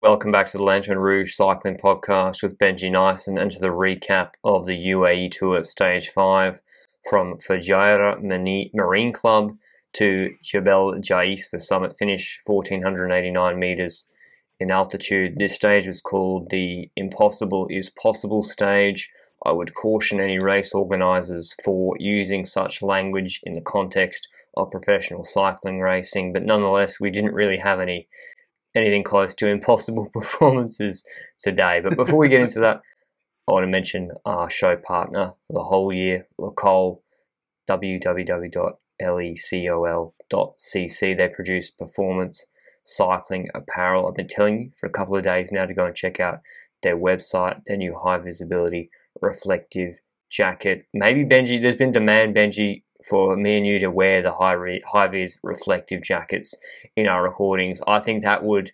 Welcome back to the Lanterne Rouge Cycling Podcast with Benji Naesen and to the recap of the UAE Tour Stage 5 from Fujairah Marine Club to Jebel Jais, the summit finish, 1489 metres in altitude. This stage was called the Impossible is Possible stage. I would caution any race organisers for using such language in the context of professional cycling racing, but nonetheless, we didn't really have any anything close to impossible performances today. But before we get into that, I want to mention our show partner for the whole year, Lecol, www.lecol.cc. They produce performance cycling apparel. I've been telling you for a couple of days now to go and check out their website, their new high visibility reflective jacket. Maybe Benji, there's been demand, Benji, for me and you to wear the high re- high vis reflective jackets in our recordings. I think that would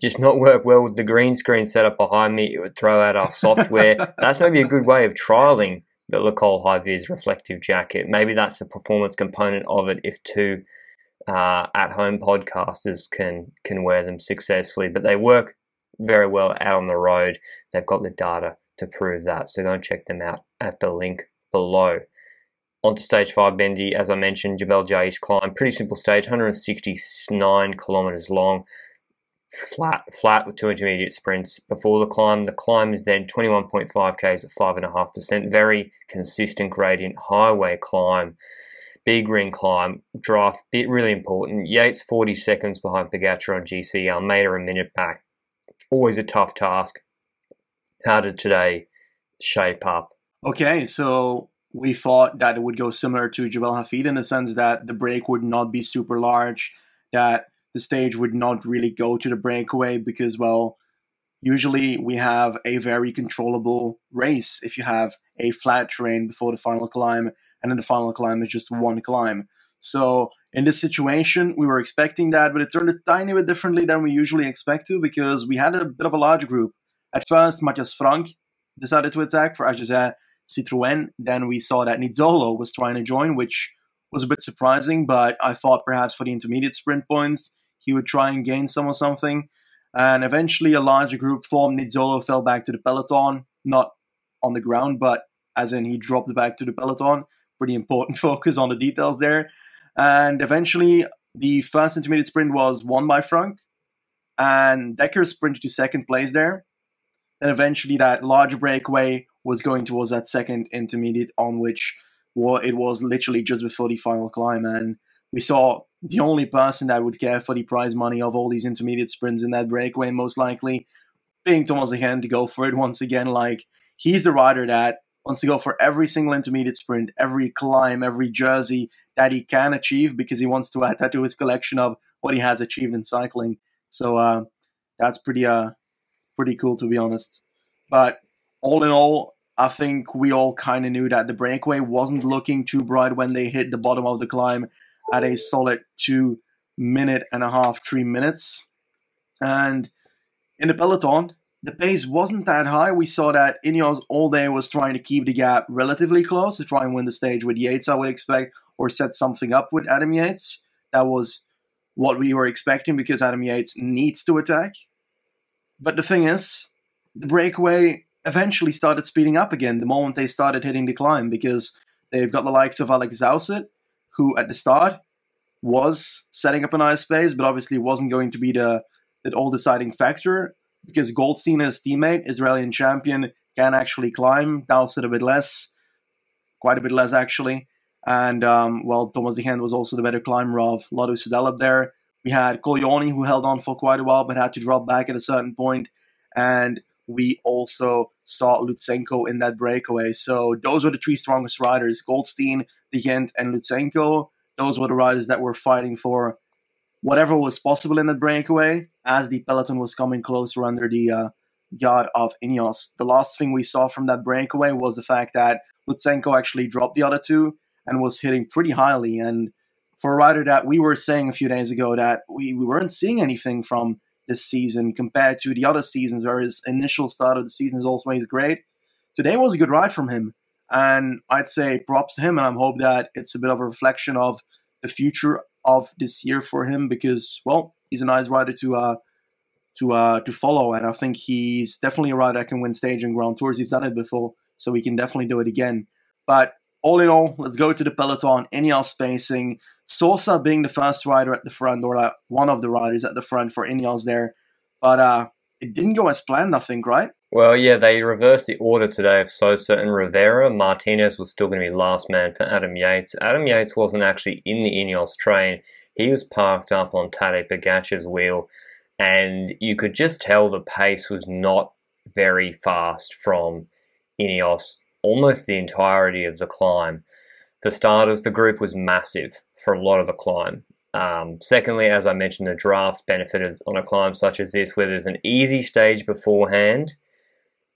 just not work well with the green screen setup behind me. It would throw out our software. that's maybe a good way of trialing the Lecol High Vis reflective jacket. Maybe that's the performance component of it if two uh, at-home podcasters can can wear them successfully. But they work very well out on the road. They've got the data to prove that. So go and check them out at the link below. On to stage five, Benji. As I mentioned, Jebel Jais climb. Pretty simple stage, 169 kilometers long. Flat, flat with two intermediate sprints before the climb. The climb is then 21.5 k's at 5.5%. Very consistent gradient highway climb big ring climb, draft, bit really important. Yates 40 seconds behind Pogacar on GC, Almeida a minute back. Always a tough task. How did today shape up? Okay, so we thought that it would go similar to Jebel Hafeet in the sense that the break would not be super large, that the stage would not really go to the breakaway because, well, usually we have a very controllable race if you have a flat terrain before the final climb and then the final climb is just one climb. So in this situation, we were expecting that, but it turned a tiny bit differently than we usually expect to because we had a bit of a large group. At first, Mathias Frank decided to attack for AG2R Citroën. Then we saw that Nizzolo was trying to join, which was a bit surprising, but I thought perhaps for the intermediate sprint points, he would try and gain some or something. And eventually, a larger group formed. Nizzolo fell back to the peloton, not on the ground, but as in he dropped back to the peloton pretty important focus on the details there. And eventually, the first intermediate sprint was won by Frank, and Decker sprinted to second place there. And eventually, that large breakaway was going towards that second intermediate, on which well, it was literally just before the final climb. And we saw the only person that would care for the prize money of all these intermediate sprints in that breakaway, most likely being Thomas De Gendt to go for it once again. Like, he's the rider that wants to go for every single intermediate sprint, every climb, every jersey that he can achieve because he wants to add that to his collection of what he has achieved in cycling. So uh, that's pretty uh, pretty cool to be honest. But all in all, I think we all kind of knew that the breakaway wasn't looking too bright when they hit the bottom of the climb at a solid two minute and a half, three minutes. And in the peloton, the pace wasn't that high. We saw that Ineos all day was trying to keep the gap relatively close to try and win the stage with Yates, I would expect, or set something up with Adam Yates. That was what we were expecting because Adam Yates needs to attack. But the thing is, the breakaway eventually started speeding up again the moment they started hitting the climb because they've got the likes of Alex Dowsett, who at the start was setting up a nice pace, but obviously wasn't going to be the, the all deciding factor because Goldstein, his teammate, Israeli champion, can actually climb. Dowsett a bit less, quite a bit less actually. And um, well, Thomas de was also the better climber of Lotto Soudal up there. We had Colleoni who held on for quite a while but had to drop back at a certain point. And we also saw Lutsenko in that breakaway. So those were the three strongest riders Goldstein, De Gendt, and Lutsenko. Those were the riders that were fighting for whatever was possible in that breakaway as the peloton was coming closer under the uh, guard of Ineos. The last thing we saw from that breakaway was the fact that Lutsenko actually dropped the other two and was hitting pretty highly. And for a rider that we were saying a few days ago that we, we weren't seeing anything from this season compared to the other seasons where his initial start of the season is always great. Today was a good ride from him. And I'd say props to him, and I hope that it's a bit of a reflection of the future of this year for him because, well, he's a nice rider to uh, to uh, to follow, and I think he's definitely a rider that can win stage and Grand Tours. He's done it before, so he can definitely do it again. But all in all, let's go to the peloton. Ineos spacing. Sosa being the first rider at the front, or like one of the riders at the front for Ineos there. But uh, it didn't go as planned, I think, right? Well, yeah, they reversed the order today of Sosa and Rivera. Martinez was still going to be last man for Adam Yates. Adam Yates wasn't actually in the Ineos train. He was parked up on Tadej Pogacar's wheel, and you could just tell the pace was not very fast from Ineos almost the entirety of the climb. For starters, the group was massive for a lot of the climb. Um, secondly, as I mentioned, the draft benefited on a climb such as this, where there's an easy stage beforehand,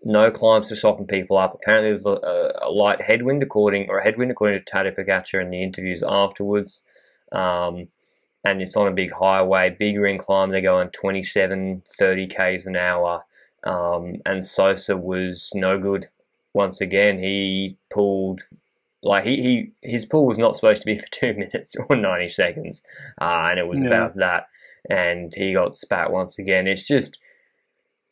no climbs to soften people up. Apparently, there's a, a light headwind, according or a headwind according to Tadej Pogacar in the interviews afterwards. Um, and it's on a big highway, bigger incline. They're going 27, 30 k's an hour. Um, and Sosa was no good once again, he pulled like he, he his pull was not supposed to be for two minutes or ninety seconds, uh, and it was about that. And he got spat once again. It's just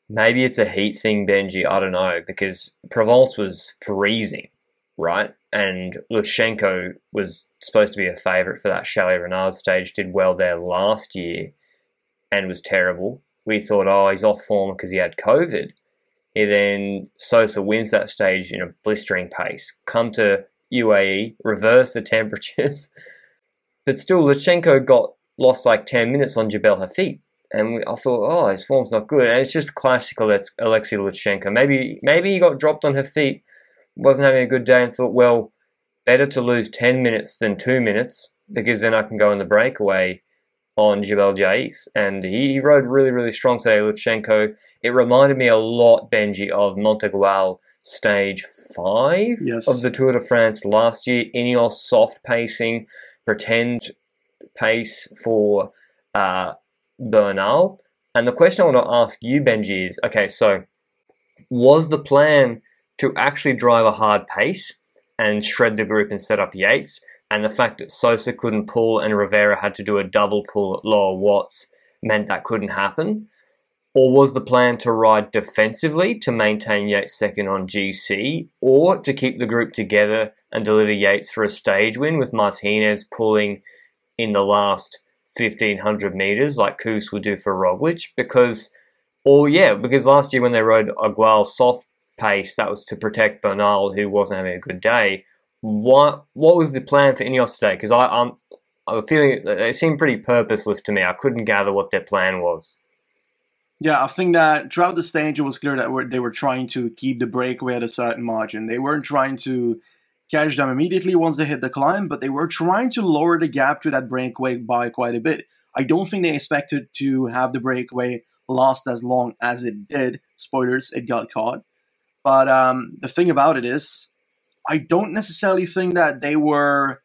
maybe it's a heat thing, Benji. I don't know because Provence was freezing, right? And Lutsenko was supposed to be a favourite for that Chalet Reynard stage. Did well there last year, and was terrible. We thought, oh, he's off form because he had COVID. He then Sosa wins that stage in a blistering pace. Come to UAE, reverse the temperatures, but still Lutsenko got lost like ten minutes on Jebel Hafeet, and I thought, oh, his form's not good, and it's just classic Alexei Lutsenko. Maybe maybe he got dropped on Hafeet, wasn't having a good day, and thought, well, better to lose ten minutes than two minutes because then I can go in the breakaway on Jebel Jais, and he, he rode really, really strong today, Lutsenko. It reminded me a lot, Benji, of Mont Aigoual stage five yes. of the Tour de France last year. Ineos soft pacing, pretend pace for uh, Bernal. And the question I want to ask you, Benji, is okay, so was the plan to actually drive a hard pace and shred the group and set up Yates? And the fact that Sosa couldn't pull and Rivera had to do a double pull at lower watts meant that couldn't happen? Or was the plan to ride defensively to maintain Yates second on GC, or to keep the group together and deliver Yates for a stage win with Martinez pulling in the last 1500 meters like Kuss would do for Roglic? Because, or yeah, because last year when they rode Aigoual soft pace, that was to protect Bernal, who wasn't having a good day what what was the plan for Ineos today? Because I I'm I'm feeling it seemed pretty purposeless to me. I couldn't gather what their plan was. Yeah, I think that throughout the stage it was clear that they were trying to keep the breakaway at a certain margin. They weren't trying to catch them immediately once they hit the climb, but they were trying to lower the gap to that breakaway by quite a bit. I don't think they expected to have the breakaway last as long as it did. Spoilers, it got caught. But um, the thing about it is, I don't necessarily think that they were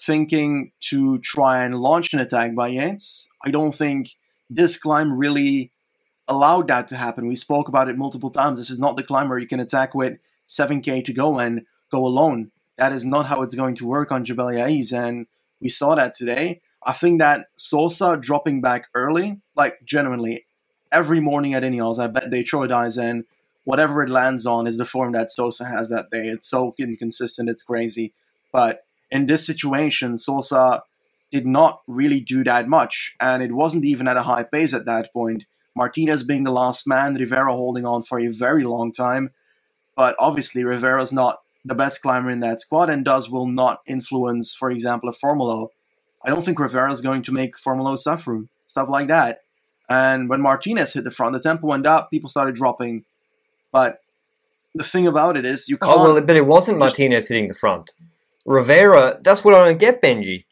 thinking to try and launch an attack by Yates. I don't think this climb really allowed that to happen. We spoke about it multiple times. This is not the climb where you can attack with 7k to go and go alone. That is not how it's going to work on Jebel Jais, and we saw that today. I think that Sosa dropping back early, like genuinely, every morning at Ineos, I bet they throw dies in whatever it lands on is the form that Sosa has that day. It's so inconsistent, it's crazy. But in this situation, Sosa did not really do that much, and it wasn't even at a high pace at that point. Martinez being the last man, Rivera holding on for a very long time. But obviously, Rivera's not the best climber in that squad and does will not influence, for example, a Formolo. I don't think Rivera's going to make Formolo suffer, stuff like that. And when Martinez hit the front, the tempo went up, people started dropping. But the thing about it is, you can't. Oh well, but it wasn't Martinez hitting the front. Rivera. That's what I don't get, Benji.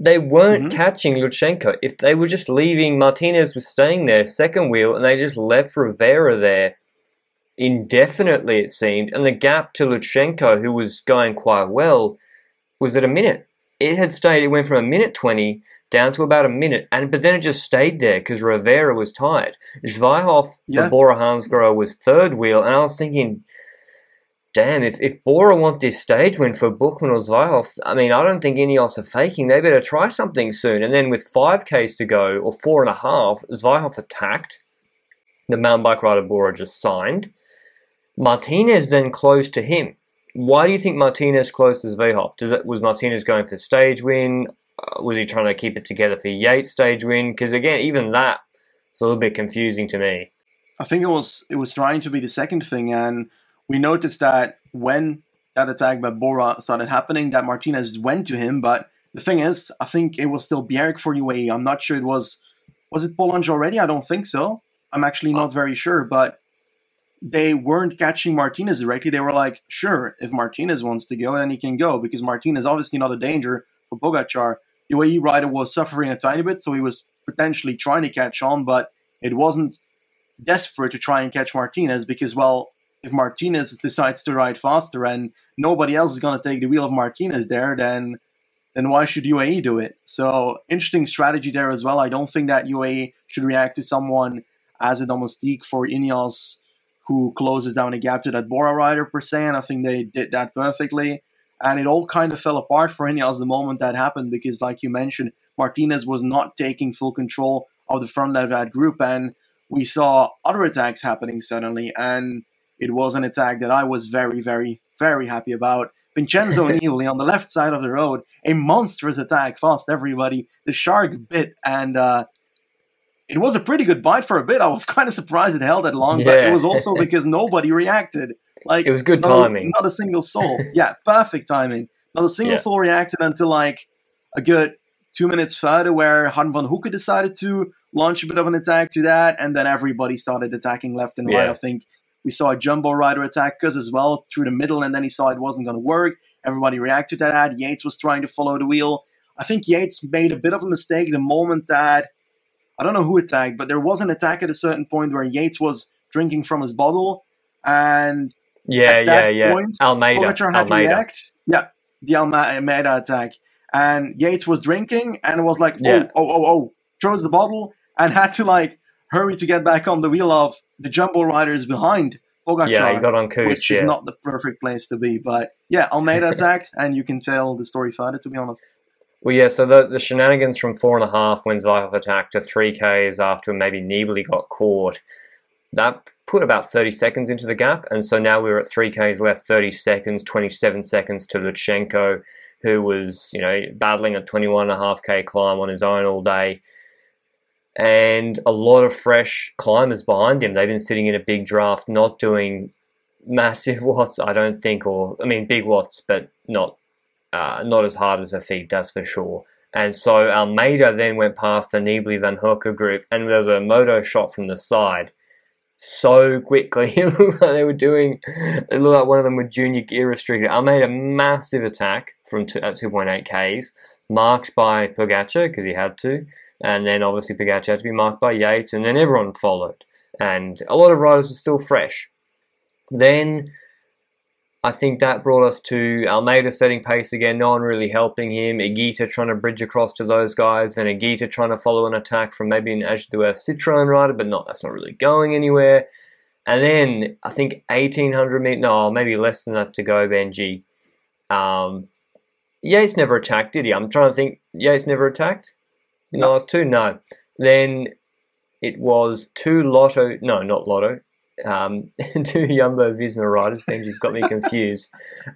they weren't mm-hmm. catching Lutsenko. If they were just leaving, Martinez was staying there, second wheel, and they just left Rivera there indefinitely, it seemed. And the gap to Lutsenko, who was going quite well, was at a minute. It had stayed, it went from a minute 20 down to about a minute, and but then it just stayed there because Rivera was tired. Zwiehoff yeah. for Bora Hansgrohe was third wheel, and I was thinking, damn, if, if Bora want this stage win for Buchmann or Zwiehoff, I mean, I don't think Ineos are faking. They better try something soon. And then with 5Ks to go, or four and a half, Zwiehoff attacked. The mountain bike rider Bora just signed. Martinez then closed to him. Why do you think Martinez closed to Zwiehoff? Does it, was Martinez going for stage win? Was he trying to keep it together for Yates stage win? Because again, even that is a little bit confusing to me. I think it was it was trying to be the second thing, and we noticed that when that attack by Bora started happening, that Martinez went to him. But the thing is, I think it was still Bjerg for UAE. I'm not sure it was. Was it Polanc already? I don't think so. I'm actually not very sure, but they weren't catching Martinez directly. They were like, sure, if Martinez wants to go, then he can go because Martinez obviously not a danger for Pogacar. UAE rider was suffering a tiny bit, so he was potentially trying to catch on, but it wasn't desperate to try and catch Martinez because, well, if Martinez decides to ride faster and nobody else is going to take the wheel of Martinez there, then then why should UAE do it? So interesting strategy there as well. I don't think that UAE should react to someone as a domestique for Ineos who closes down a gap to that Bora rider per se, and I think they did that perfectly. And it all kind of fell apart for Ineos the moment that happened because, like you mentioned, Martinez was not taking full control of the front of that group, and we saw other attacks happening suddenly. And it was an attack that I was very, very, very happy about. Vincenzo Nibali on the left side of the road, a monstrous attack, fast everybody. The shark bit, and uh, it was a pretty good bite for a bit. I was kind of surprised it held that long, yeah. but it was also because nobody reacted. Like it was good not timing. Not a single soul. yeah, perfect timing. Not a single yeah. soul reacted until like a good two minutes further, where Harm Vanhoucke decided to launch a bit of an attack to that, and then everybody started attacking left and right. Yeah. I think we saw a jumbo rider attack Kuss as well through the middle, and then he saw it wasn't going to work. Everybody reacted to that. Yates was trying to follow the wheel. I think Yates made a bit of a mistake the moment that I don't know who attacked, but there was an attack at a certain point where Yates was drinking from his bottle, and yeah, yeah, yeah, point, Almeida, Pogacar had Almeida. to react. Yeah, the Almeida attack, and Yates was drinking and was like, oh, yeah. oh, oh, oh, throws the bottle and had to like hurry to get back on the wheel of the jumbo riders behind Pogacar. Yeah, he got on Kuss, which yeah. is not the perfect place to be. But yeah, Almeida attacked, and you can tell the story further. To be honest. Well, yeah. So the, the shenanigans from four and a half when Zwiehoff attacked to three Ks after maybe Nibali got caught. That put about 30 seconds into the gap, and so now we are at three Ks left, 30 seconds, 27 seconds to Lutsenko, who was you know battling a 21 and a half K climb on his own all day and a lot of fresh climbers behind him. They've been sitting in a big draft, not doing massive watts, I don't think, or I mean big watts, but not uh, not as hard as Hafeet does for sure. And so Almeida then went past the Nibali Vanhoucke group, and there was a moto shot from the side. So quickly, it looked like they were doing. It looked like one of them with junior gear restricted. Almeida made a massive attack from two, at 2.8 k's, marked by Pogacar because he had to and then obviously Pogacar had to be marked by Yates, and then everyone followed, and a lot of riders were still fresh. Then I think that brought us to Almeida setting pace again, no one really helping him. Higuita trying to bridge across to those guys, then Higuita trying to follow an attack from maybe an AG2R Citroen rider, but not that's not really going anywhere. And then I think 1800 meters, no, maybe less than that to go, Benji. Um, Yates never attacked, did he? I'm trying to think. Yates never attacked? In the last two, no. Then it was two Lotto, no, not Lotto, um, two Jumbo Visma riders, Benji's got me confused,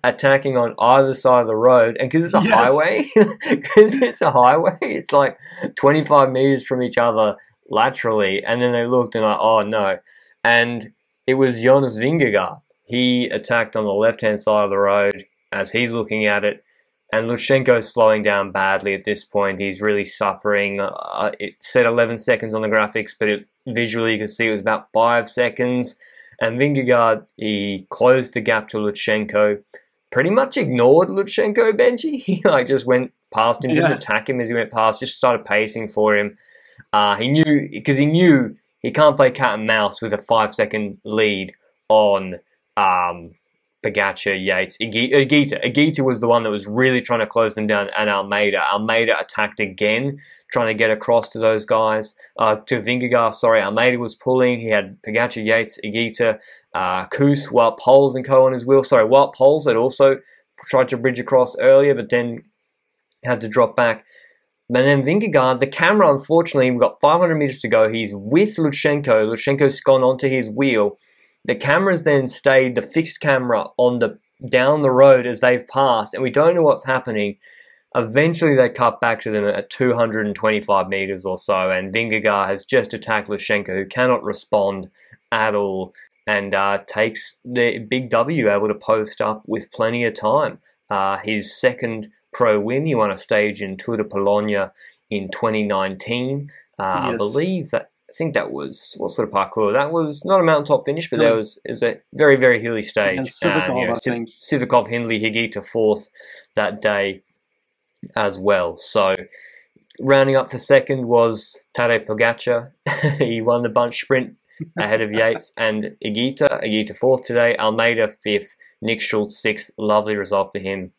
attacking on either side of the road. And because it's a yes. highway, because it's a highway, it's like 25 meters from each other laterally. And then they looked and like, oh no. And it was Jonas Vingegaard. He attacked on the left hand side of the road as he's looking at it. And Lutsenko's slowing down badly at this point. He's really suffering. Uh, it said 11 seconds on the graphics, but it, visually you can see it was about 5 seconds. And Vingegaard, he closed the gap to Lutsenko. Pretty much ignored Lutsenko, Benji. He like just went past him, didn't attack him as he went past, just started pacing for him. Uh, he knew because he knew he can't play cat and mouse with a five second lead on um, Pogacar, Yates, Igi- Higuita. Higuita was the one that was really trying to close them down, and Almeida. Almeida attacked again, trying to get across to those guys. Uh, to Vingegaard, sorry, Almeida was pulling. He had Pogacar, Yates, Higuita, uh, Kuss, Wout Poels, and co on his wheel. Sorry, Wout Poels had also tried to bridge across earlier, but then had to drop back. But then Vingegaard, the camera, unfortunately, we've got 500 meters to go. He's with Lutsenko. Lutsenko's gone onto his wheel. The camera's then stayed, the fixed camera, on the down the road as they've passed, and we don't know what's happening. Eventually, they cut back to them at 225 meters or so, and Vingegaard has just attacked Lutsenko, who cannot respond at all, and uh, takes the big W, able to post up with plenty of time. Uh, his second pro win, he won a stage in Tour de Pologne in 2019. Uh, I believe that. I think that was what sort of parkour? That was not a mountaintop finish, but No. there was is a very very hilly stage. And Sivakov, I think. Sivakov, Hindley, Higuita fourth that day as well. So rounding up for second was Tadej Pogacar. he won the bunch sprint ahead of Yates and Higuita. Higuita fourth today. Almeida fifth. Nick Schultz sixth. Lovely result for him.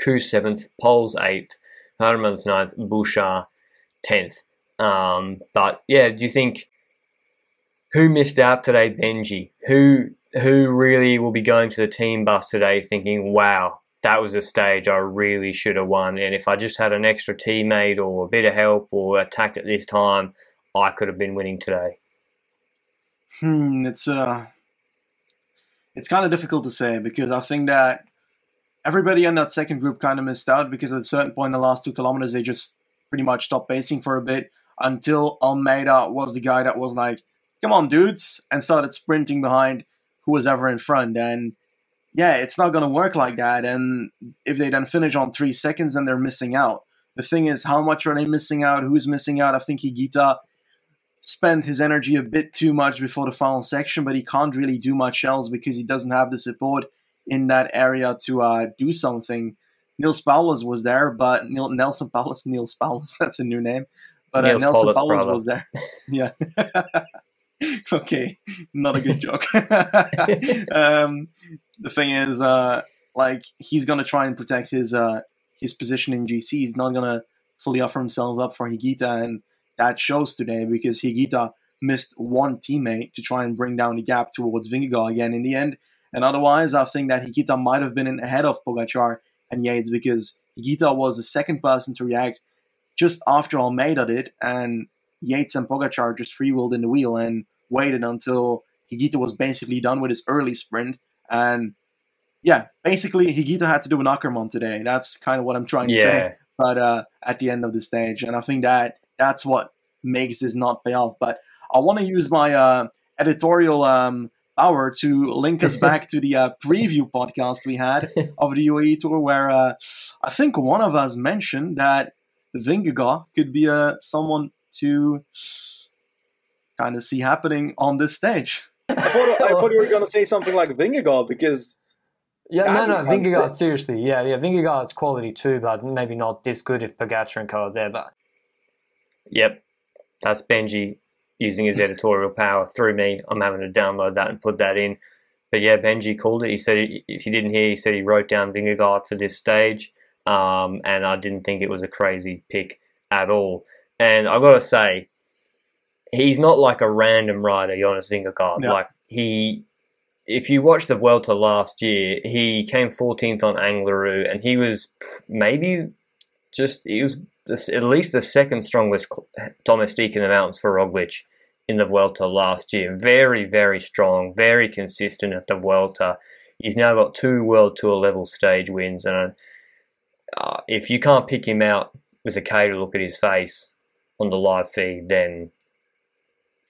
Kuss seventh. Poels eighth. Hermans ninth. Bouchard tenth. Um, but yeah, do you think who missed out today, Benji? Who who really will be going to the team bus today thinking, wow, that was a stage I really should have won. And if I just had an extra teammate or a bit of help or attacked at this time, I could have been winning today. Hmm, it's uh, it's kind of difficult to say because I think that everybody in that second group kind of missed out because at a certain point in the last two kilometers they just pretty much stopped pacing for a bit until Almeida was the guy that was like, "Come on, dudes," and started sprinting behind who was ever in front. And yeah, it's not going to work like that. And if they then finish on three seconds, then they're missing out. The thing is, how much are they missing out? Who's missing out? I think Higuita spent his energy a bit too much before the final section, but he can't really do much else because he doesn't have the support in that area to uh, do something. Niels Powless was there, but Neilson Powless, Niels Powless, that's a new name. But uh, Neilson Powless, Powless was there. yeah. okay, not a good joke. um, the thing is, uh, like he's gonna try and protect his uh, his position in GC. He's not gonna fully offer himself up for Higuita, and that shows today because Higuita missed one teammate to try and bring down the gap towards Vingegaard again in the end. And otherwise, I think that Higuita might have been ahead of Pogacar and Yates because Higuita was the second person to react just after Almeida did, and Yates and Pogacar just freewheeled in the wheel and waited until Higuita was basically done with his early sprint. And yeah, basically Higuita had to do an Ackermann today. That's kind of what I'm trying to say but uh, at the end of the stage. And I think that that's what makes this not pay off. But I want to use my uh, editorial um, power to link us back to the uh, preview podcast we had of the UAE tour, where uh, I think one of us mentioned that Vingegaard could be uh, someone to kind of see happening on this stage. I thought, I thought you were going to say something like Vingegaard because Yeah, That no, no, would Vingegaard, quick. seriously. Yeah, yeah, Vingegaard's quality too, but maybe not this good if Pogacar and Co are there. But yep. That's Benji using his editorial power through me. I'm having to download that and put that in. But yeah, Benji called it. He said, he, if you didn't hear, he said he wrote down Vingegaard for this stage. Um, and I didn't think it was a crazy pick at all. And I've got to say, he's not like a random rider, Jonas Vingegaard. Like, he, if you watch the Vuelta last year, he came 14th on Angliru and he was maybe just, he was at least the second strongest domestique in the mountains for Roglic in the Vuelta last year. Very, very strong, very consistent at the Vuelta. He's now got two World Tour level stage wins, and uh, if you can't pick him out with a K to look at his face on the live feed, then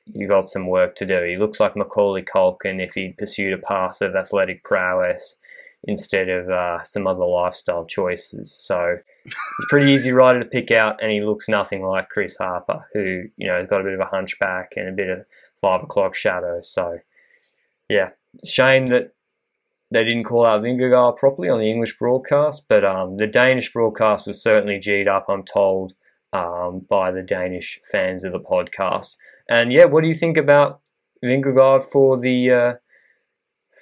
you got some work to do. He looks like Macaulay Culkin if he'd pursued a path of athletic prowess instead of uh, some other lifestyle choices. So a pretty easy rider to pick out, and he looks nothing like Chris Harper, who you know has got a bit of a hunchback and a bit of five o'clock shadow. So yeah, shame that they didn't call out Vingegaard properly on the English broadcast, but um, the Danish broadcast was certainly G'd up, I'm told, um, by the Danish fans of the podcast. And yeah, what do you think about Vingegaard for the uh,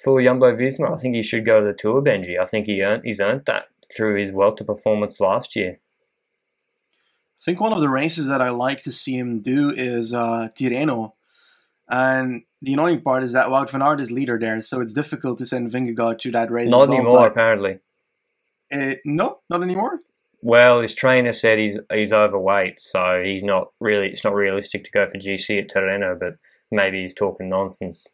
for Jumbo Visma? I think he should go to the Tour, Benji. I think he earned he's earned that through his Vuelta performance last year. I think one of the races that I like to see him do is uh, Tirreno. And the annoying part is that Wout van Aert is leader there, so it's difficult to send Vingegaard to that race. Not well, anymore, apparently. It, no, not anymore. Well, his trainer said he's he's overweight, so he's not really. It's not realistic to go for GC at Tirreno, but maybe he's talking nonsense.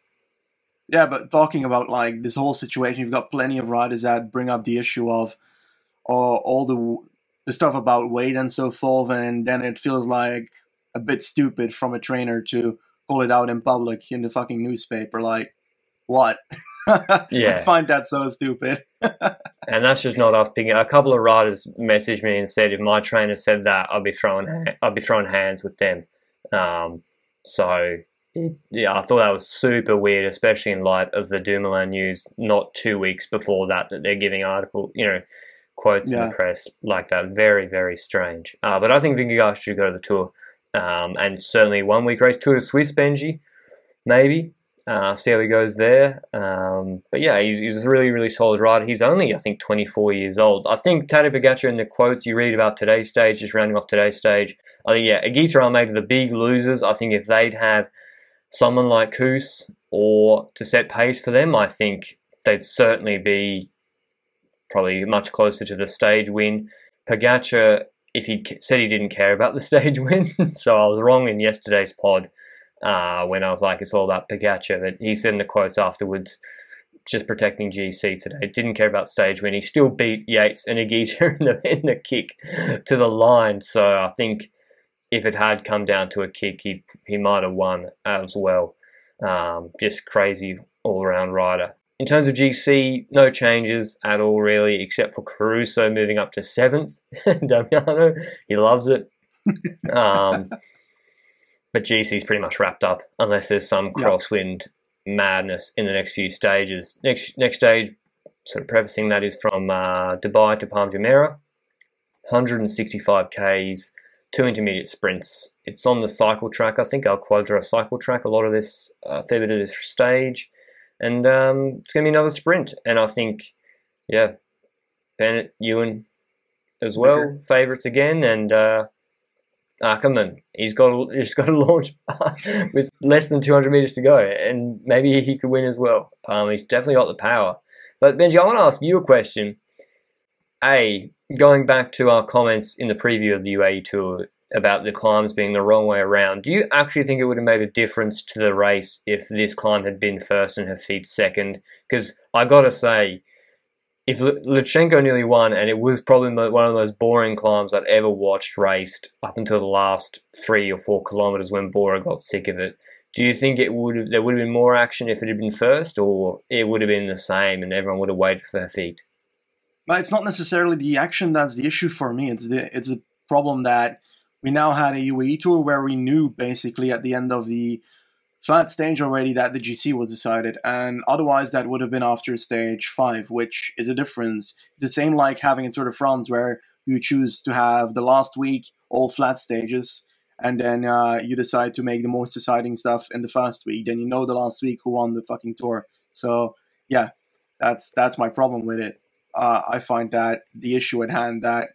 Yeah, but talking about like this whole situation, you've got plenty of riders that bring up the issue of uh, all the the stuff about weight and so forth, and then it feels like a bit stupid from a trainer to call it out in public in the fucking newspaper. Like, what? Yeah. I find that so stupid. And that's just not us picking. A couple of riders messaged me and said if my trainer said that, I'd be throwing I'd be throwing hands with them. Um, so yeah, I thought that was super weird, especially in light of the Dumoulin news not two weeks before that that they're giving article, you know, quotes in the press like that. Very very strange. Uh, but I think Vingegaard should go to the tour, um, and certainly one week race Tour de Swiss Benji, maybe. Uh, see how he goes there. Um, but yeah, he's, he's a really, really solid rider. He's only, I think, 24 years old. I think Tadej Pogacar in the quotes you read about today's stage, just rounding off today's stage, I think, yeah, Higuita are maybe the big losers. I think if they'd have someone like Kuss or to set pace for them, I think they'd certainly be probably much closer to the stage win. Pogacar, if he said he didn't care about the stage win, so I was wrong in yesterday's pod uh, when I was like, it's all about Pogacar. But he said in the quotes afterwards, just protecting GC today. Didn't care about stage win. He still beat Yates and Higuita in the, in the kick to the line. So I think if it had come down to a kick, he, he might have won as well. Um, just crazy all around rider. In terms of GC, no changes at all really, except for Caruso moving up to seventh. Damiano, he loves it. Um, but GC's pretty much wrapped up unless there's some crosswind madness in the next few stages. Next next stage, sort of prefacing that is from uh, Dubai to Palm Jumeirah, 165 k's, two intermediate sprints. It's on the cycle track. I think Al Qudra cycle track. A lot of this, a fair bit of this stage, and um, it's going to be another sprint. And I think, yeah, Bennett, Ewan, as well, favourites again, and. Uh, Ackermann, he's got he's got to launch with less than 200 meters to go, and maybe he could win as well. Um, he's definitely got the power. But Benji, I want to ask you a question. A, going back to our comments in the preview of the UAE Tour about the climbs being the wrong way around, do you actually think it would have made a difference to the race if this climb had been first and Hafeet second? Because I got to say, if Lutsenko nearly won, and it was probably one of the most boring climbs I'd ever watched raced up until the last three or four kilometers when Bora got sick of it. Do you think it would there would have been more action if it had been first, or it would have been the same and everyone would have waited for Hafeet? But it's not necessarily the action that's the issue for me. It's the it's a problem that we now had a UAE tour where we knew basically at the end of the third stage already that the GC was decided, and otherwise that would have been after stage five, which is a difference. The same like having a Tour de France where you choose to have the last week all flat stages, and then uh, you decide to make the most exciting stuff in the first week. Then you know the last week who won the fucking tour. So yeah, that's that's my problem with it. Uh, I find that the issue at hand that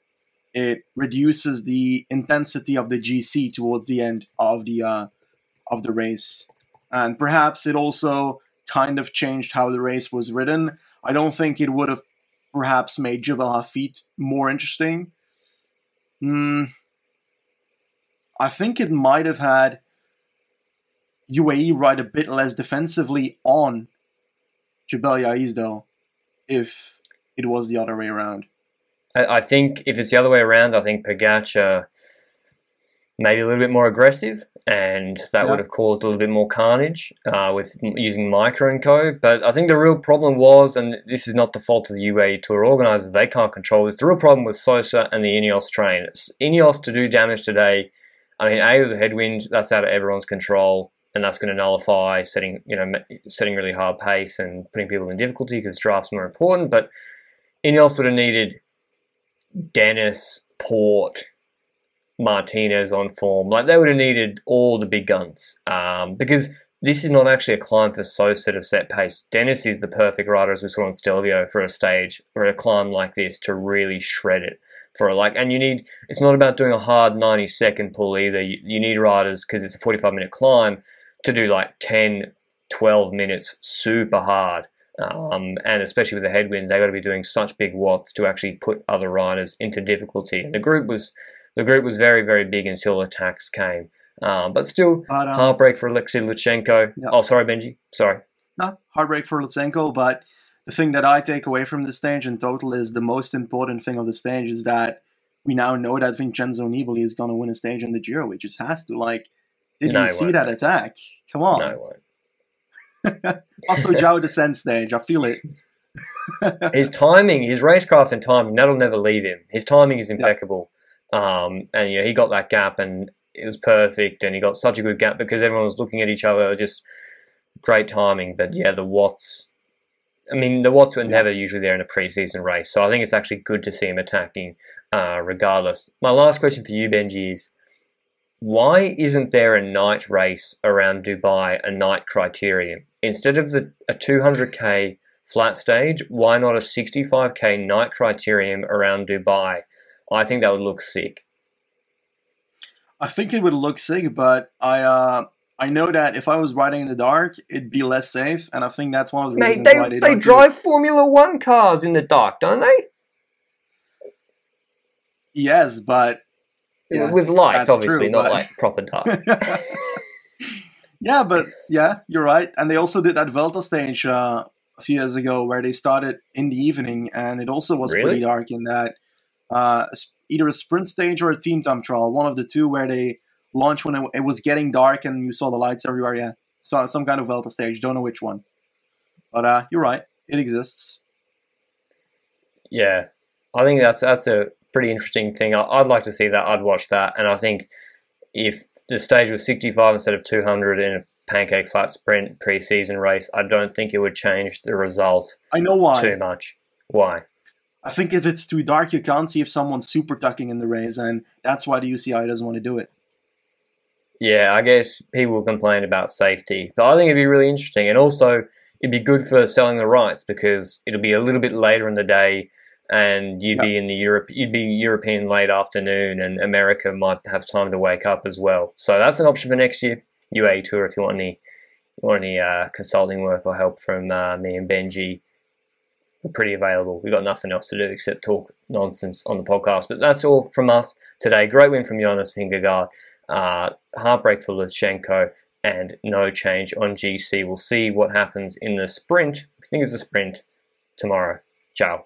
it reduces the intensity of the GC towards the end of the uh, of the race, and perhaps it also kind of changed how the race was ridden. I don't think it would have perhaps made Jebel Hafeet more interesting. Hmm. I think it might have had UAE ride a bit less defensively on Jebel Jais though, if it was the other way around. I, I think if it's the other way around, I think Pogacar maybe a little bit more aggressive, and that would have caused a little bit more carnage uh, with using Majka and Co. But I think the real problem was, and this is not the fault of the UAE Tour organisers, they can't control this. The real problem was Sosa and the Ineos train. Ineos to do damage today. I mean, A was a headwind, that's out of everyone's control. and that's going to nullify setting you know setting really hard pace and putting people in difficulty because draft's more important. But Ineos would have needed Dennis, Porte, Martinez on form. Like they would have needed all the big guns um, because this is not actually a climb for Sosa to set pace. Dennis is the perfect rider, as we saw on Stelvio, for a stage or a climb like this to really shred it. For a, like, and you need. It's not about doing a hard ninety second pull either. You, you need riders because it's a forty five minute climb to do like 10, 12 minutes super hard. Um, and especially with the headwind, they got to be doing such big watts to actually put other riders into difficulty. And the group was the group was very very big until attacks came. Um, but still, but, um, heartbreak for Alexei Lutsenko. Oh, sorry, Benji. Sorry. No, heartbreak for Lutsenko. But the thing that I take away from the stage in total is the most important thing of the stage is that we now know that Vincenzo Nibali is going to win a stage in the Giro. He just has to. Like, did no, you see that attack? Come on. No, also, Joao descent stage. I feel it. his timing, his racecraft and timing, that'll never leave him. His timing is impeccable. Yep. Um, and you know, he got that gap and it was perfect and he got such a good gap because everyone was looking at each other, just great timing. But yeah, the Watts I mean, the Watts were never usually there in a preseason race, so I think it's actually good to see him attacking uh, regardless. My last question for you, Benji, is why isn't there a night race around Dubai, a night criterium? Instead of the a 200k flat stage, why not a 65k night criterium around Dubai? I think that would look sick. I think it would look sick, but I uh, I know that if I was riding in the dark, it'd be less safe, and I think that's one of the Mate, reasons they, why they, they drive Formula One cars in the dark, don't they? Yes, but yeah, with lights, obviously, true, not but... like proper dark. yeah, but yeah, you're right. And they also did that Vuelta stage uh, a few years ago where they started in the evening, and it also was really? pretty dark in that uh, either a sprint stage or a team time trial, one of the two, where they launched when it, it was getting dark and you saw the lights everywhere. Yeah, so some kind of Vuelta stage. Don't know which one, but uh, you're right. It exists. Yeah, I think that's that's a pretty interesting thing. I, would like to see that. I'd watch that, and I think if the stage was 65 instead of 200 in a pancake flat sprint preseason race, I don't think it would change the result. I know why too much. Why? I think if it's too dark, you can't see if someone's super tucking in the race, and that's why the UCI doesn't want to do it. Yeah, I guess people will complain about safety, but I think it'd be really interesting, and also it'd be good for selling the rights because it'll be a little bit later in the day, and you'd be in the Europe, you'd be European late afternoon, and America might have time to wake up as well. So that's an option for next year. UA tour if you want any, you want any uh, consulting work or help from uh, me and Benji. We're pretty available. We've got nothing else to do except talk nonsense on the podcast. But that's all from us today. Great win from Jonas Vingegaard. Uh, heartbreak for Lutsenko and no change on GC. We'll see what happens in the sprint. I think it's a sprint tomorrow. Ciao.